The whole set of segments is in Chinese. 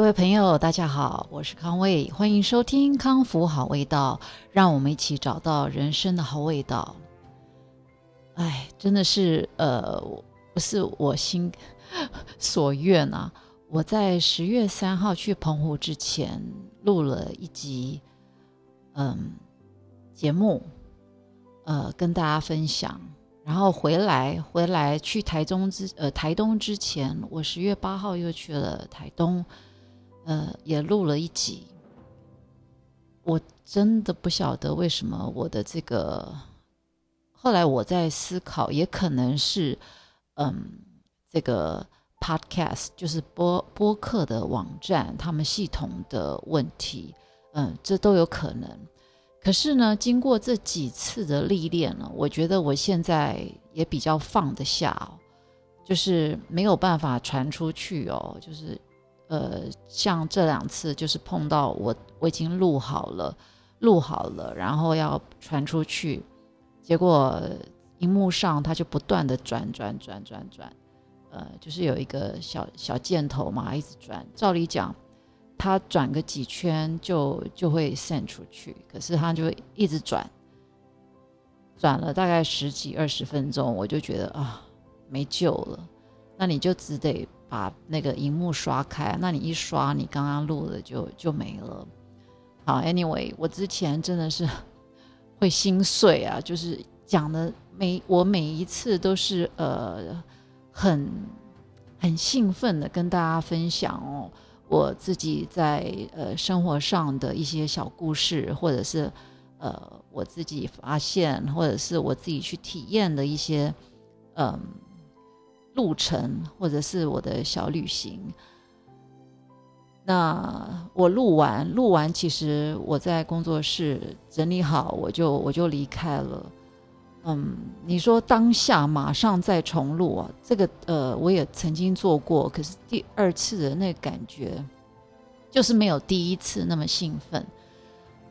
各位朋友，大家好，我是康卫，欢迎收听康福好味道，让我们一起找到人生的好味道。哎，真的是呃，不是我心 所愿啊！我在十月三号去澎湖之前录了一集嗯节目，呃，跟大家分享。然后回来回来去台中之呃台东之前，我十月八号又去了台东。呃，也录了一集。我真的不晓得为什么我的这个，后来我在思考，也可能是，嗯，这个 podcast 就是播播客的网站，他们系统的问题，嗯，这都有可能。可是呢，经过这几次的历练呢，我觉得我现在也比较放得下，就是没有办法传出去哦，就是。呃，像这两次就是碰到我，我已经录好了，录好了，然后要传出去，结果荧幕上它就不断的转转转转转，呃，就是有一个小小箭头嘛，一直转。照理讲，它转个几圈就就会 send 出去，可是它就一直转，转了大概十几二十分钟，我就觉得啊，没救了，那你就只得。把那个荧幕刷开，那你一刷，你刚刚录的就就没了。好，Anyway，我之前真的是 会心碎啊，就是讲的每我每一次都是呃很很兴奋的跟大家分享哦，我自己在呃生活上的一些小故事，或者是呃我自己发现，或者是我自己去体验的一些嗯。路程或者是我的小旅行，那我录完录完，其实我在工作室整理好，我就我就离开了。嗯，你说当下马上再重录啊？这个呃，我也曾经做过，可是第二次的那感觉就是没有第一次那么兴奋。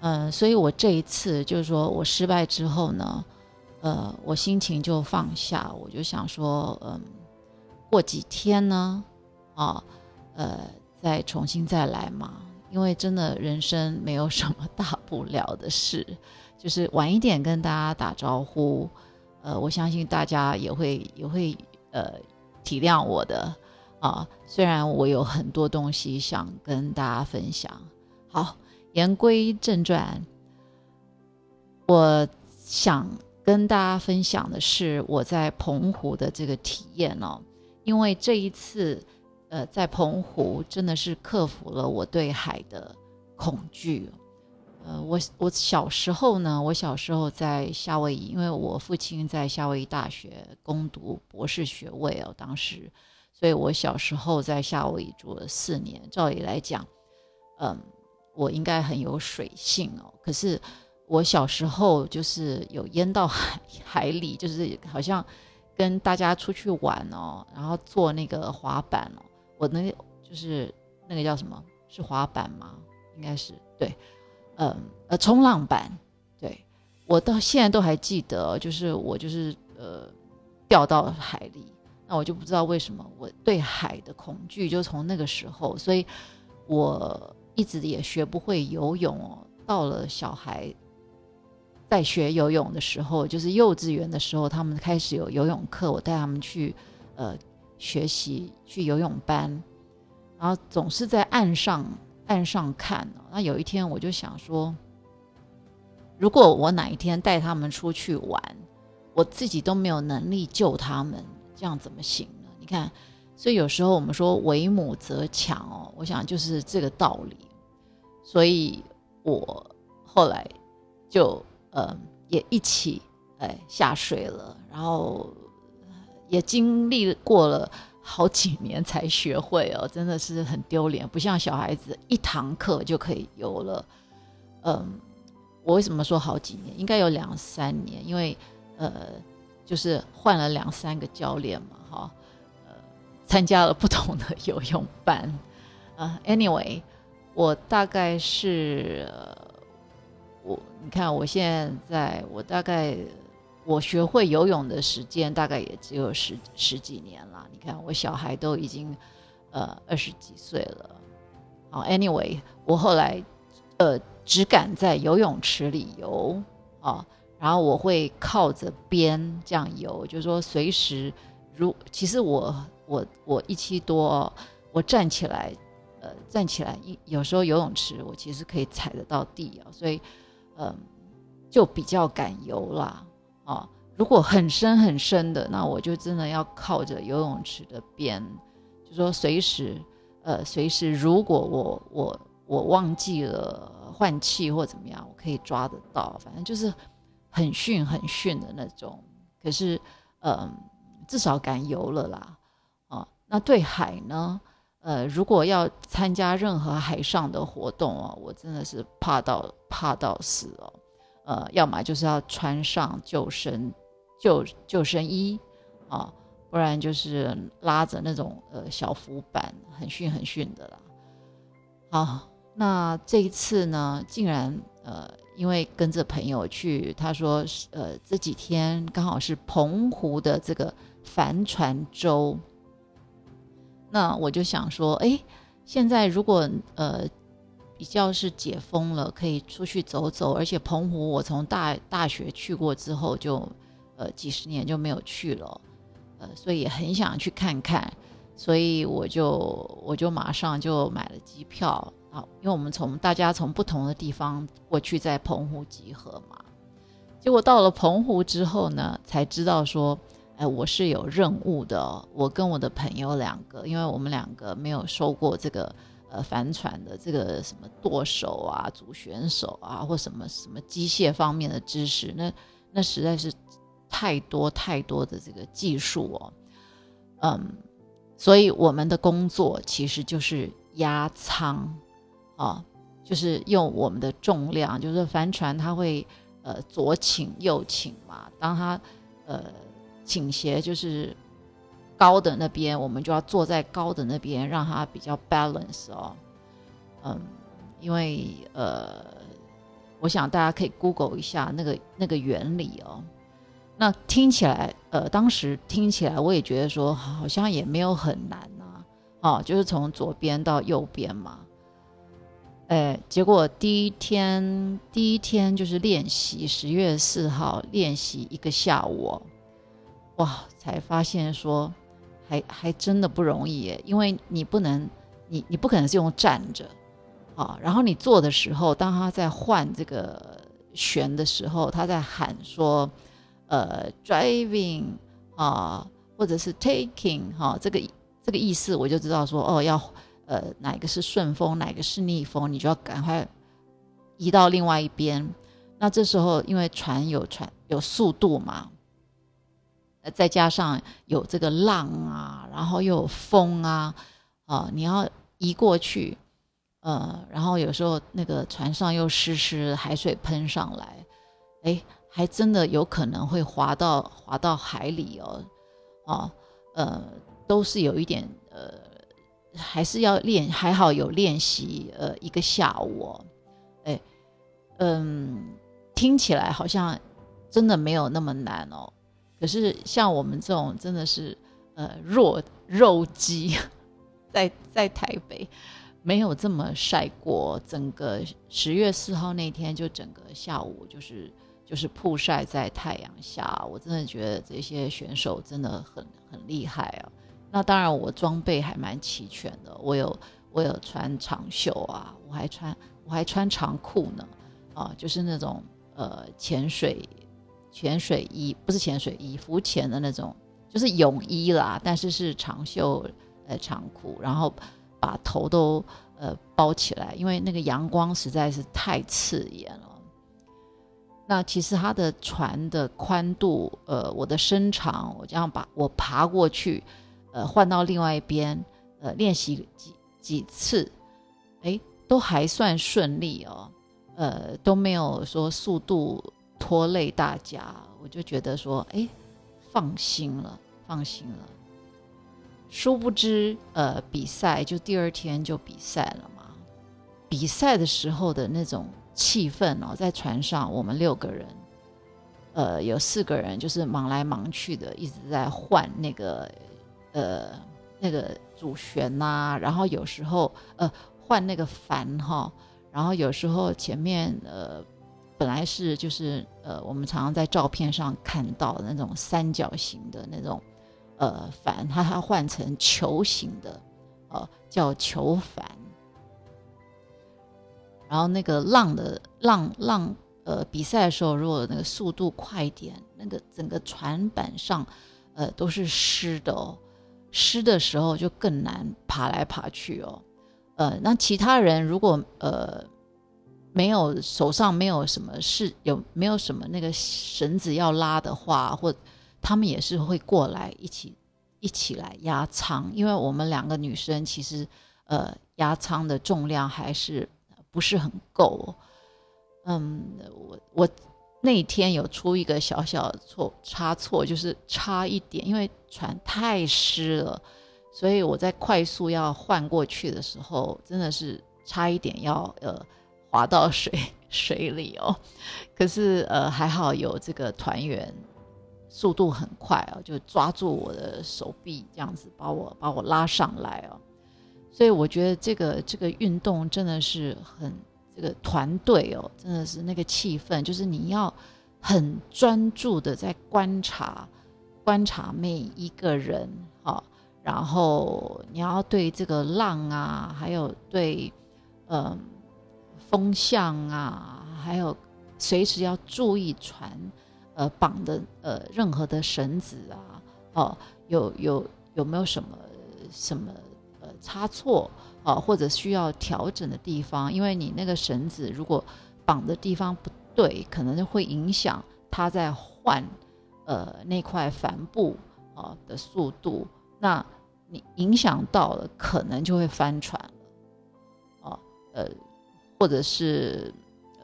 嗯，所以我这一次就是说我失败之后呢，呃，我心情就放下，我就想说，嗯。过几天呢，啊，呃，再重新再来嘛，因为真的人生没有什么大不了的事，就是晚一点跟大家打招呼，呃，我相信大家也会也会呃体谅我的啊，虽然我有很多东西想跟大家分享。好，言归正传，我想跟大家分享的是我在澎湖的这个体验哦。因为这一次，呃，在澎湖真的是克服了我对海的恐惧。呃，我我小时候呢，我小时候在夏威夷，因为我父亲在夏威夷大学攻读博士学位哦，当时，所以我小时候在夏威夷住了四年。照理来讲，嗯，我应该很有水性哦。可是我小时候就是有淹到海 海里，就是好像。跟大家出去玩哦，然后坐那个滑板哦，我那就是那个叫什么？是滑板吗？应该是对，嗯呃，冲浪板。对我到现在都还记得，就是我就是呃掉到海里，那我就不知道为什么我对海的恐惧就从那个时候，所以我一直也学不会游泳哦。到了小孩。在学游泳的时候，就是幼稚园的时候，他们开始有游泳课，我带他们去，呃，学习去游泳班，然后总是在岸上岸上看。那有一天我就想说，如果我哪一天带他们出去玩，我自己都没有能力救他们，这样怎么行呢？你看，所以有时候我们说为母则强哦，我想就是这个道理。所以我后来就。呃，也一起哎下水了，然后也经历过了好几年才学会哦，真的是很丢脸，不像小孩子一堂课就可以游了。嗯，我为什么说好几年？应该有两三年，因为呃，就是换了两三个教练嘛，哈，呃，参加了不同的游泳班。啊，anyway，我大概是。你看，我现在我大概我学会游泳的时间大概也只有十十几年了。你看，我小孩都已经呃二十几岁了，好，anyway，我后来呃只敢在游泳池里游啊，然后我会靠着边这样游，就是说随时如其实我我我一七多，我站起来呃站起来一有时候游泳池我其实可以踩得到地啊，所以嗯就比较敢游啦啊。如果很深很深的，那我就真的要靠着游泳池的边，就说随时，呃，随时如果我我我忘记了换气或怎么样，我可以抓得到。反正就是很逊很逊的那种。可是，嗯，至少敢游了啦。啊，那对海呢？呃，如果要参加任何海上的活动哦，我真的是怕到怕到死哦。呃，要么就是要穿上救生。救救生衣啊，不然就是拉着那种呃小浮板，很逊很逊的啦。好，那这一次呢，竟然呃，因为跟着朋友去，他说呃这几天刚好是澎湖的这个帆船周，那我就想说，哎，现在如果呃比较是解封了，可以出去走走，而且澎湖我从大大学去过之后就。呃，几十年就没有去了，呃，所以很想去看看，所以我就我就马上就买了机票啊，因为我们从大家从不同的地方过去，在澎湖集合嘛。结果到了澎湖之后呢，才知道说，哎，我是有任务的。我跟我的朋友两个，因为我们两个没有受过这个呃帆船的这个什么舵手啊、主选手啊，或什么什么机械方面的知识，那那实在是。太多太多的这个技术哦，嗯，所以我们的工作其实就是压舱啊，就是用我们的重量，就是帆船它会呃左倾右倾嘛，当它呃倾斜就是高的那边，我们就要坐在高的那边，让它比较 balance 哦，嗯，因为呃，我想大家可以 Google 一下那个那个原理哦。那听起来，呃，当时听起来我也觉得说好像也没有很难呐，哦，就是从左边到右边嘛，哎，结果第一天第一天就是练习，十月四号练习一个下午哦，哇，才发现说还还真的不容易耶，因为你不能，你你不可能是用站着，啊，然后你坐的时候，当他在换这个旋的时候，他在喊说。呃，driving 啊，或者是 taking 哈，这个这个意思我就知道说，哦，要呃哪个是顺风，哪个是逆风，你就要赶快移到另外一边。那这时候因为船有船有速度嘛，呃，再加上有这个浪啊，然后又有风啊，啊，你要移过去，呃，然后有时候那个船上又湿湿，海水喷上来，哎。还真的有可能会滑到滑到海里哦，哦，呃，都是有一点呃，还是要练，还好有练习，呃，一个下午，哦，哎，嗯，听起来好像真的没有那么难哦。可是像我们这种真的是呃弱肉鸡，在在台北没有这么晒过，整个十月四号那天就整个下午就是。就是曝晒在太阳下，我真的觉得这些选手真的很很厉害啊。那当然，我装备还蛮齐全的，我有我有穿长袖啊，我还穿我还穿长裤呢，啊，就是那种呃潜水潜水衣，不是潜水衣，浮潜的那种，就是泳衣啦，但是是长袖呃长裤，然后把头都呃包起来，因为那个阳光实在是太刺眼了。那其实它的船的宽度，呃，我的身长，我这样把我爬过去，呃，换到另外一边，呃，练习几几次，哎，都还算顺利哦，呃，都没有说速度拖累大家，我就觉得说，哎，放心了，放心了。殊不知，呃，比赛就第二天就比赛了嘛，比赛的时候的那种。气氛哦，在船上，我们六个人，呃，有四个人就是忙来忙去的，一直在换那个呃那个主旋呐，然后有时候呃换那个帆哈，然后有时候前面呃本来是就是呃我们常常在照片上看到的那种三角形的那种呃帆，它它换成球形的，呃叫球帆。然后那个浪的浪浪呃比赛的时候，如果那个速度快一点，那个整个船板上呃都是湿的哦，湿的时候就更难爬来爬去哦。呃，那其他人如果呃没有手上没有什么事，有没有什么那个绳子要拉的话，或他们也是会过来一起一起来压仓，因为我们两个女生其实呃压仓的重量还是。不是很够，嗯，我我那天有出一个小小错差错，就是差一点，因为船太湿了，所以我在快速要换过去的时候，真的是差一点要呃滑到水 水里哦。可是呃还好有这个团员速度很快哦，就抓住我的手臂，这样子把我把我拉上来哦。所以我觉得这个这个运动真的是很这个团队哦，真的是那个气氛，就是你要很专注的在观察观察每一个人哈，然后你要对这个浪啊，还有对嗯风向啊，还有随时要注意船呃绑的呃任何的绳子啊，哦有有有没有什么什么呃。差错啊，或者需要调整的地方，因为你那个绳子如果绑的地方不对，可能就会影响它在换呃那块帆布啊的速度。那你影响到了，可能就会翻船了哦，呃，或者是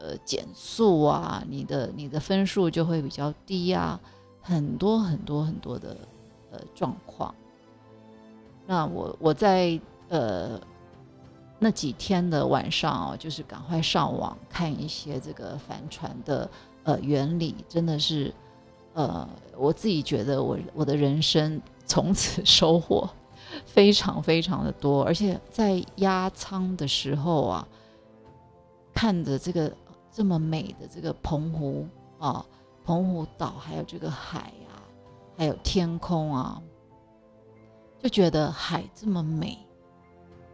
呃减速啊，你的你的分数就会比较低啊，很多很多很多的呃状况。那我我在呃那几天的晚上哦，就是赶快上网看一些这个帆船的呃原理，真的是呃我自己觉得我我的人生从此 收获非常非常的多，而且在压舱的时候啊，看着这个这么美的这个澎湖啊，澎湖岛，还有这个海啊，还有天空啊。就觉得海这么美，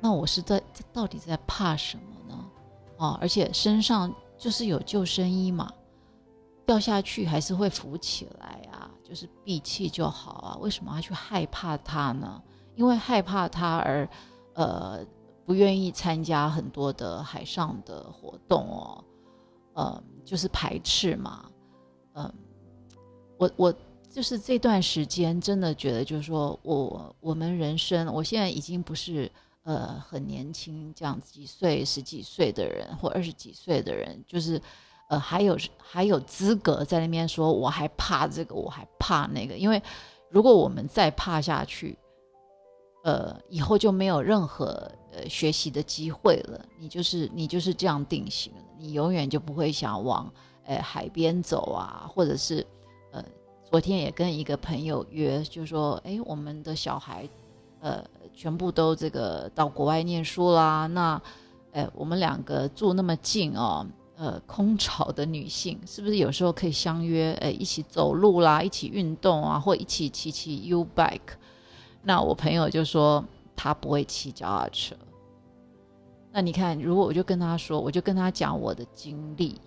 那我是在这到底在怕什么呢？啊，而且身上就是有救生衣嘛，掉下去还是会浮起来啊，就是闭气就好啊。为什么要去害怕它呢？因为害怕它而呃不愿意参加很多的海上的活动哦，呃，就是排斥嘛。嗯，我我。就是这段时间，真的觉得，就是说我我们人生，我现在已经不是呃很年轻这样几岁十几岁的人，或二十几岁的人，就是呃还有还有资格在那边说我还怕这个，我还怕那个，因为如果我们再怕下去，呃，以后就没有任何呃学习的机会了。你就是你就是这样定型了，你永远就不会想往呃海边走啊，或者是呃。昨天也跟一个朋友约，就说：“哎，我们的小孩，呃，全部都这个到国外念书啦。那，哎，我们两个住那么近哦，呃，空巢的女性是不是有时候可以相约，哎，一起走路啦，一起运动啊，或一起骑骑 U bike？那我朋友就说他不会骑脚踏车。那你看，如果我就跟他说，我就跟他讲我的经历，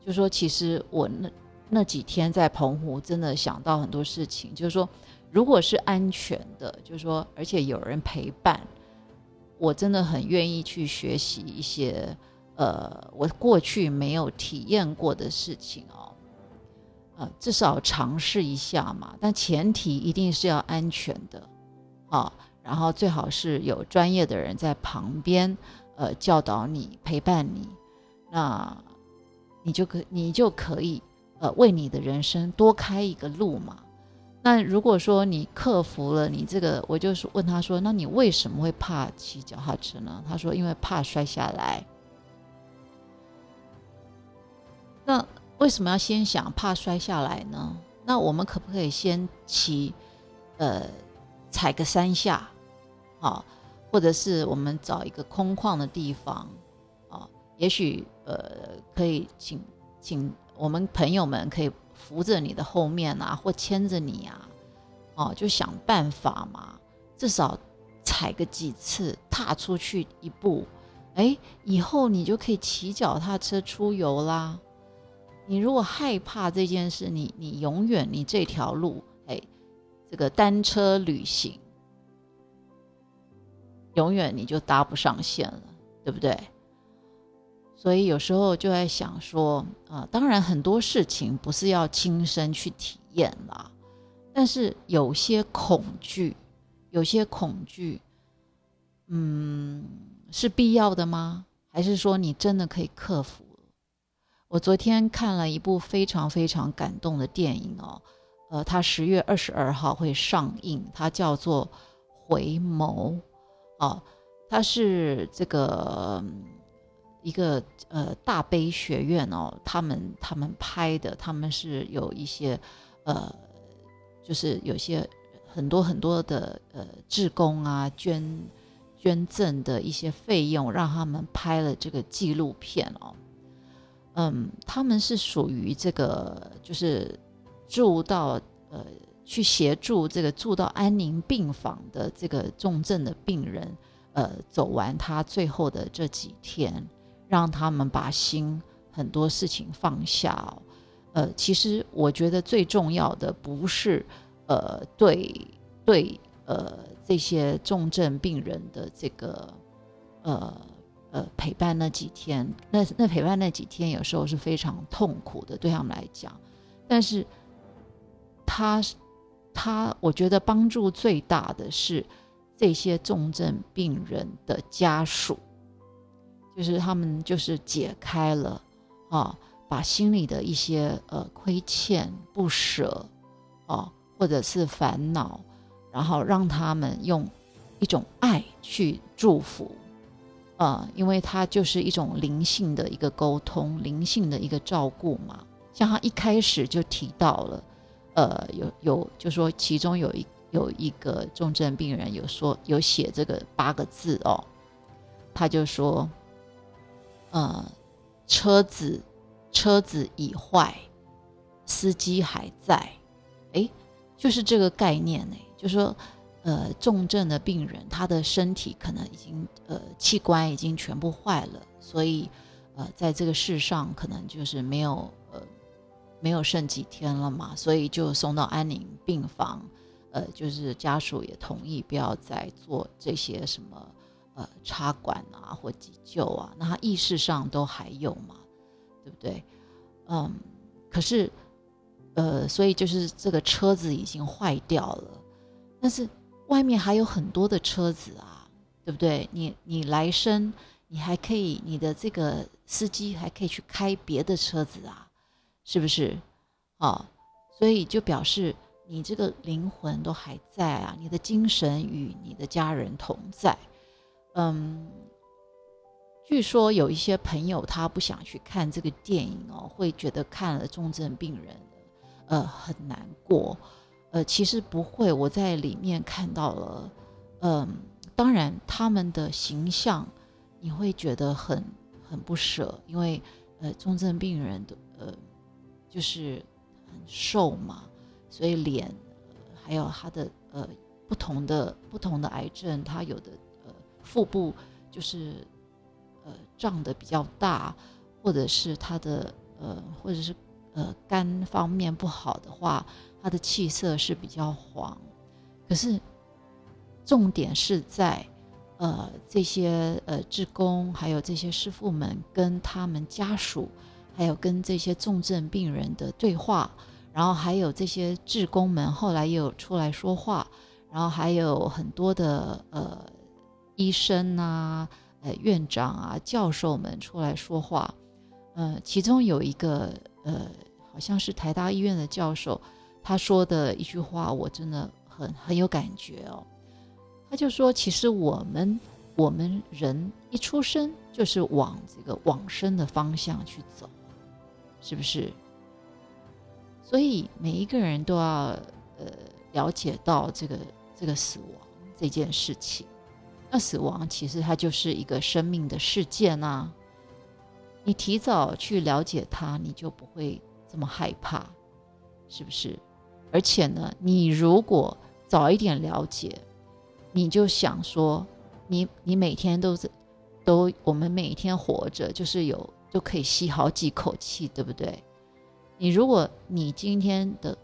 就说其实我那。那几天在澎湖，真的想到很多事情，就是说，如果是安全的，就是说，而且有人陪伴，我真的很愿意去学习一些，呃，我过去没有体验过的事情哦，呃，至少尝试一下嘛。但前提一定是要安全的，啊，然后最好是有专业的人在旁边，呃，教导你、陪伴你，那你就可你就可以。呃，为你的人生多开一个路嘛。那如果说你克服了你这个，我就是问他说：“那你为什么会怕骑脚踏车呢？”他说：“因为怕摔下来。”那为什么要先想怕摔下来呢？那我们可不可以先骑，呃，踩个三下，好，或者是我们找一个空旷的地方啊，也许呃可以请请我们朋友们可以扶着你的后面啊，或牵着你啊，哦，就想办法嘛，至少踩个几次，踏出去一步，哎，以后你就可以骑脚踏车出游啦。你如果害怕这件事，你你永远你这条路，这个单车旅行。永远你就搭不上线了，对不对？所以有时候就在想说，啊，当然很多事情不是要亲身去体验啦，但是有些恐惧，有些恐惧，嗯，是必要的吗？还是说你真的可以克服？我昨天看了一部非常非常感动的电影哦，呃，它十月二十二号会上映，它叫做《回眸》。哦，他是这个一个呃大悲学院哦，他们他们拍的，他们是有一些呃，就是有些很多很多的呃志工啊捐捐赠的一些费用，让他们拍了这个纪录片哦。嗯，他们是属于这个就是住到呃。去协助这个住到安宁病房的这个重症的病人，呃，走完他最后的这几天，让他们把心很多事情放下。呃，其实我觉得最重要的不是，呃，对对，呃，这些重症病人的这个，呃呃，陪伴那几天，那那陪伴那几天有时候是非常痛苦的，对他们来讲，但是他。他我觉得帮助最大的是这些重症病人的家属，就是他们就是解开了啊，把心里的一些呃亏欠、不舍啊，或者是烦恼，然后让他们用一种爱去祝福，呃，因为他就是一种灵性的一个沟通，灵性的一个照顾嘛。像他一开始就提到了。呃，有有，就说其中有一有一个重症病人有说有写这个八个字哦，他就说，呃，车子车子已坏，司机还在，哎，就是这个概念呢，就说，呃，重症的病人他的身体可能已经呃器官已经全部坏了，所以呃在这个世上可能就是没有。没有剩几天了嘛，所以就送到安宁病房，呃，就是家属也同意不要再做这些什么呃插管啊或急救啊，那他意识上都还有嘛，对不对？嗯，可是呃，所以就是这个车子已经坏掉了，但是外面还有很多的车子啊，对不对？你你来生你还可以，你的这个司机还可以去开别的车子啊。是不是？啊，所以就表示你这个灵魂都还在啊，你的精神与你的家人同在。嗯，据说有一些朋友他不想去看这个电影哦，会觉得看了重症病人，呃，很难过。呃，其实不会，我在里面看到了，嗯，当然他们的形象你会觉得很很不舍，因为呃，重症病人的呃。就是很瘦嘛，所以脸还有他的呃不同的不同的癌症，他有的呃腹部就是呃胀的比较大，或者是他的呃或者是呃肝方面不好的话，他的气色是比较黄。可是重点是在呃这些呃职工还有这些师傅们跟他们家属。还有跟这些重症病人的对话，然后还有这些志工们后来也有出来说话，然后还有很多的呃医生啊、呃院长啊、教授们出来说话，呃，其中有一个呃好像是台大医院的教授，他说的一句话我真的很很有感觉哦，他就说，其实我们我们人一出生就是往这个往生的方向去走。是不是？所以每一个人都要呃了解到这个这个死亡这件事情，那死亡其实它就是一个生命的事件啊。你提早去了解它，你就不会这么害怕，是不是？而且呢，你如果早一点了解，你就想说，你你每天都是都我们每天活着就是有就可以吸好几口气，对不对？你如果你今天的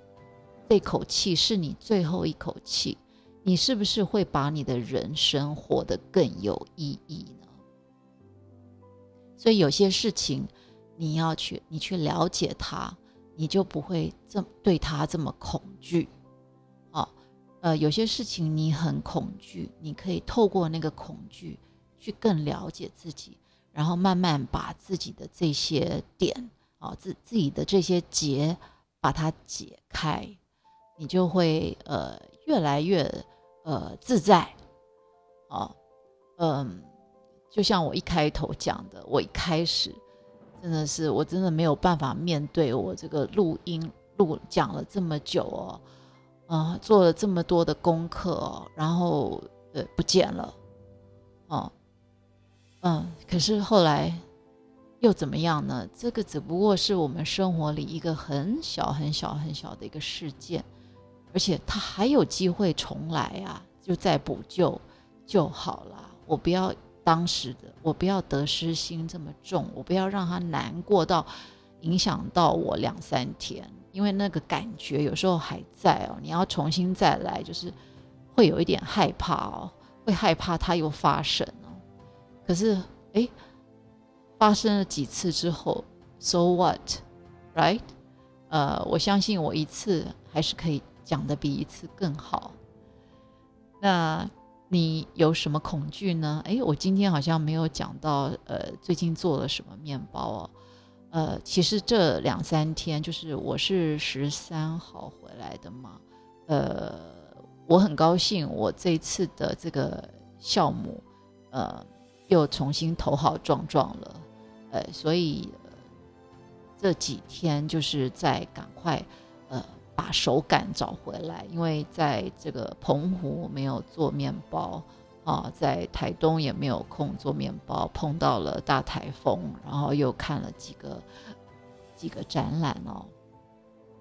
这口气是你最后一口气，你是不是会把你的人生活得更有意义呢？所以有些事情你要去你去了解它，你就不会这么对它这么恐惧。呃，有些事情你很恐惧，你可以透过那个恐惧去更了解自己，然后慢慢把自己的这些点啊，自自己的这些结把它解开，你就会呃越来越呃自在。哦，嗯，就像我一开头讲的，我一开始真的是我真的没有办法面对我这个录音录讲了这么久哦。啊，做了这么多的功课，然后呃不见了，哦，嗯，可是后来又怎么样呢？这个只不过是我们生活里一个很小很小很小的一个事件，而且它还有机会重来啊，就再补救就好了。我不要当时的，我不要得失心这么重，我不要让他难过到影响到我两三天。因为那个感觉有时候还在哦，你要重新再来，就是会有一点害怕哦，会害怕它又发生。可是，哎，发生了几次之后，so what，right？呃，我相信我一次还是可以讲的比一次更好。那你有什么恐惧呢？哎，我今天好像没有讲到，呃，最近做了什么面包哦。呃，其实这两三天，就是我是十三号回来的嘛，呃，我很高兴，我这次的这个项目，呃，又重新头好壮壮了，呃，所以这几天就是在赶快，呃，把手感找回来，因为在这个澎湖没有做面包。啊，在台东也没有空做面包，碰到了大台风，然后又看了几个几个展览哦。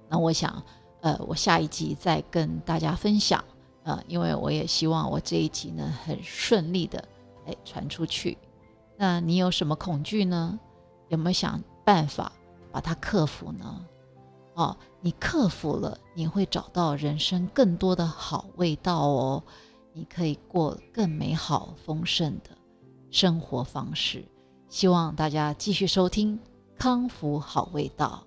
那我想，呃，我下一集再跟大家分享，呃，因为我也希望我这一集呢很顺利的传出去。那你有什么恐惧呢？有没有想办法把它克服呢？哦，你克服了，你会找到人生更多的好味道哦。你可以过更美好丰盛的生活方式。希望大家继续收听《康福好味道》。